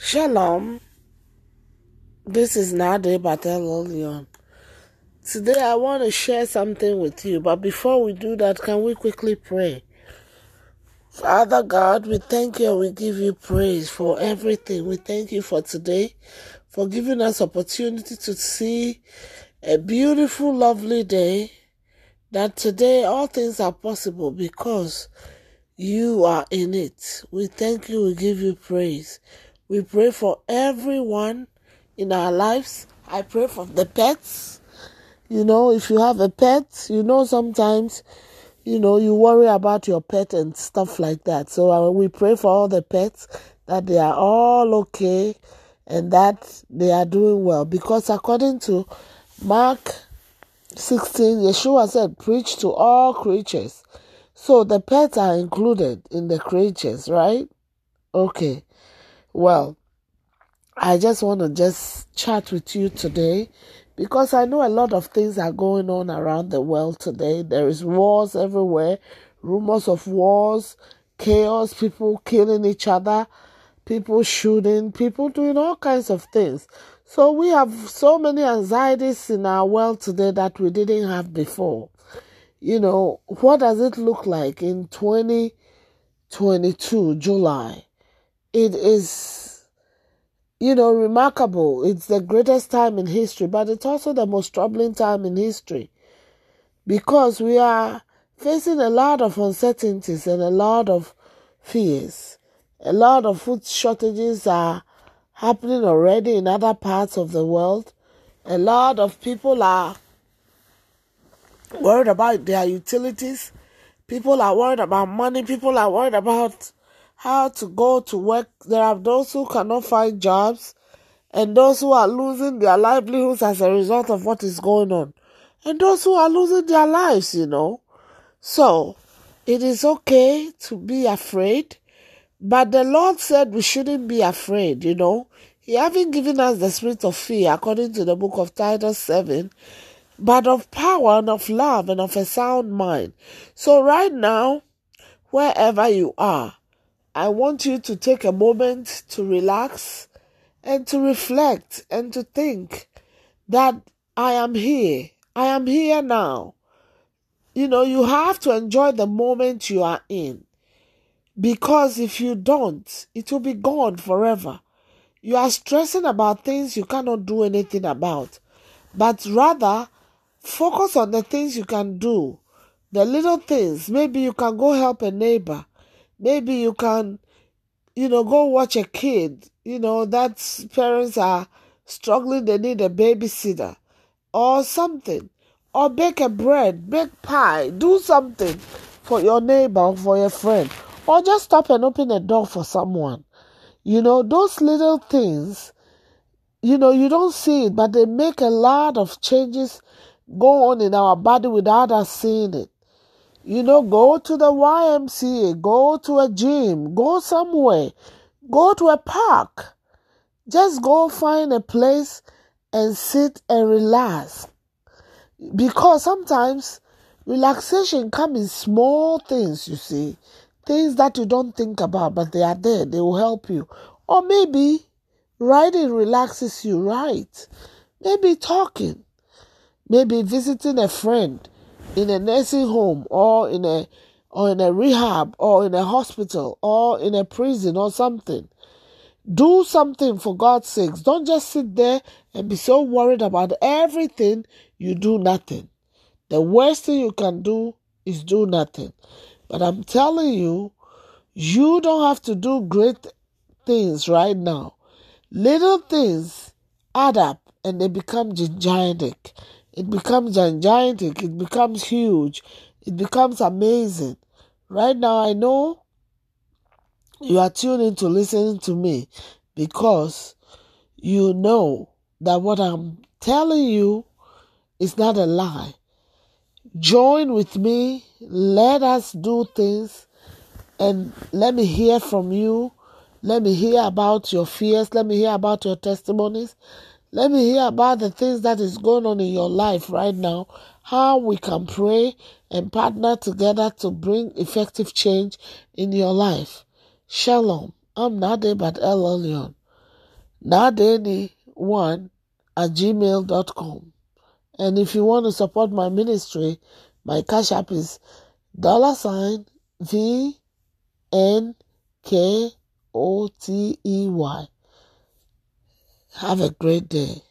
Shalom. This is Nade Batel Leon. Today I want to share something with you, but before we do that, can we quickly pray? Father God, we thank you and we give you praise for everything. We thank you for today, for giving us opportunity to see a beautiful, lovely day. That today all things are possible because you are in it. We thank you, we give you praise. We pray for everyone in our lives. I pray for the pets. You know, if you have a pet, you know, sometimes, you know, you worry about your pet and stuff like that. So uh, we pray for all the pets that they are all okay and that they are doing well. Because according to Mark 16, Yeshua said, Preach to all creatures. So the pets are included in the creatures, right? Okay. Well, I just want to just chat with you today because I know a lot of things are going on around the world today. There is wars everywhere, rumors of wars, chaos, people killing each other, people shooting, people doing all kinds of things. So we have so many anxieties in our world today that we didn't have before. You know, what does it look like in 2022 July? It is, you know, remarkable. It's the greatest time in history, but it's also the most troubling time in history because we are facing a lot of uncertainties and a lot of fears. A lot of food shortages are happening already in other parts of the world. A lot of people are worried about their utilities. People are worried about money. People are worried about how to go to work. There are those who cannot find jobs and those who are losing their livelihoods as a result of what is going on. And those who are losing their lives, you know. So, it is okay to be afraid, but the Lord said we shouldn't be afraid, you know. He haven't given us the spirit of fear, according to the book of Titus 7, but of power and of love and of a sound mind. So, right now, wherever you are, I want you to take a moment to relax and to reflect and to think that I am here. I am here now. You know, you have to enjoy the moment you are in. Because if you don't, it will be gone forever. You are stressing about things you cannot do anything about. But rather, focus on the things you can do. The little things. Maybe you can go help a neighbor. Maybe you can, you know, go watch a kid. You know, that parents are struggling, they need a babysitter or something. Or bake a bread, bake pie, do something for your neighbor or for your friend. Or just stop and open a door for someone. You know, those little things, you know, you don't see it, but they make a lot of changes go on in our body without us seeing it. You know, go to the YMCA, go to a gym, go somewhere, go to a park. Just go find a place and sit and relax. Because sometimes relaxation comes in small things, you see. Things that you don't think about, but they are there. They will help you. Or maybe writing relaxes you, right? Maybe talking. Maybe visiting a friend in a nursing home or in a or in a rehab or in a hospital or in a prison or something. Do something for God's sakes. Don't just sit there and be so worried about everything, you do nothing. The worst thing you can do is do nothing. But I'm telling you, you don't have to do great things right now. Little things add up and they become gigantic. It becomes gigantic. It becomes huge. It becomes amazing. Right now, I know you are tuning to listening to me because you know that what I'm telling you is not a lie. Join with me. Let us do things and let me hear from you. Let me hear about your fears. Let me hear about your testimonies. Let me hear about the things that is going on in your life right now, how we can pray and partner together to bring effective change in your life. Shalom. I'm Nade but Elolion. Nadeni1 at gmail.com. And if you want to support my ministry, my cash app is dollar sign V N K O T E Y. Have a great day.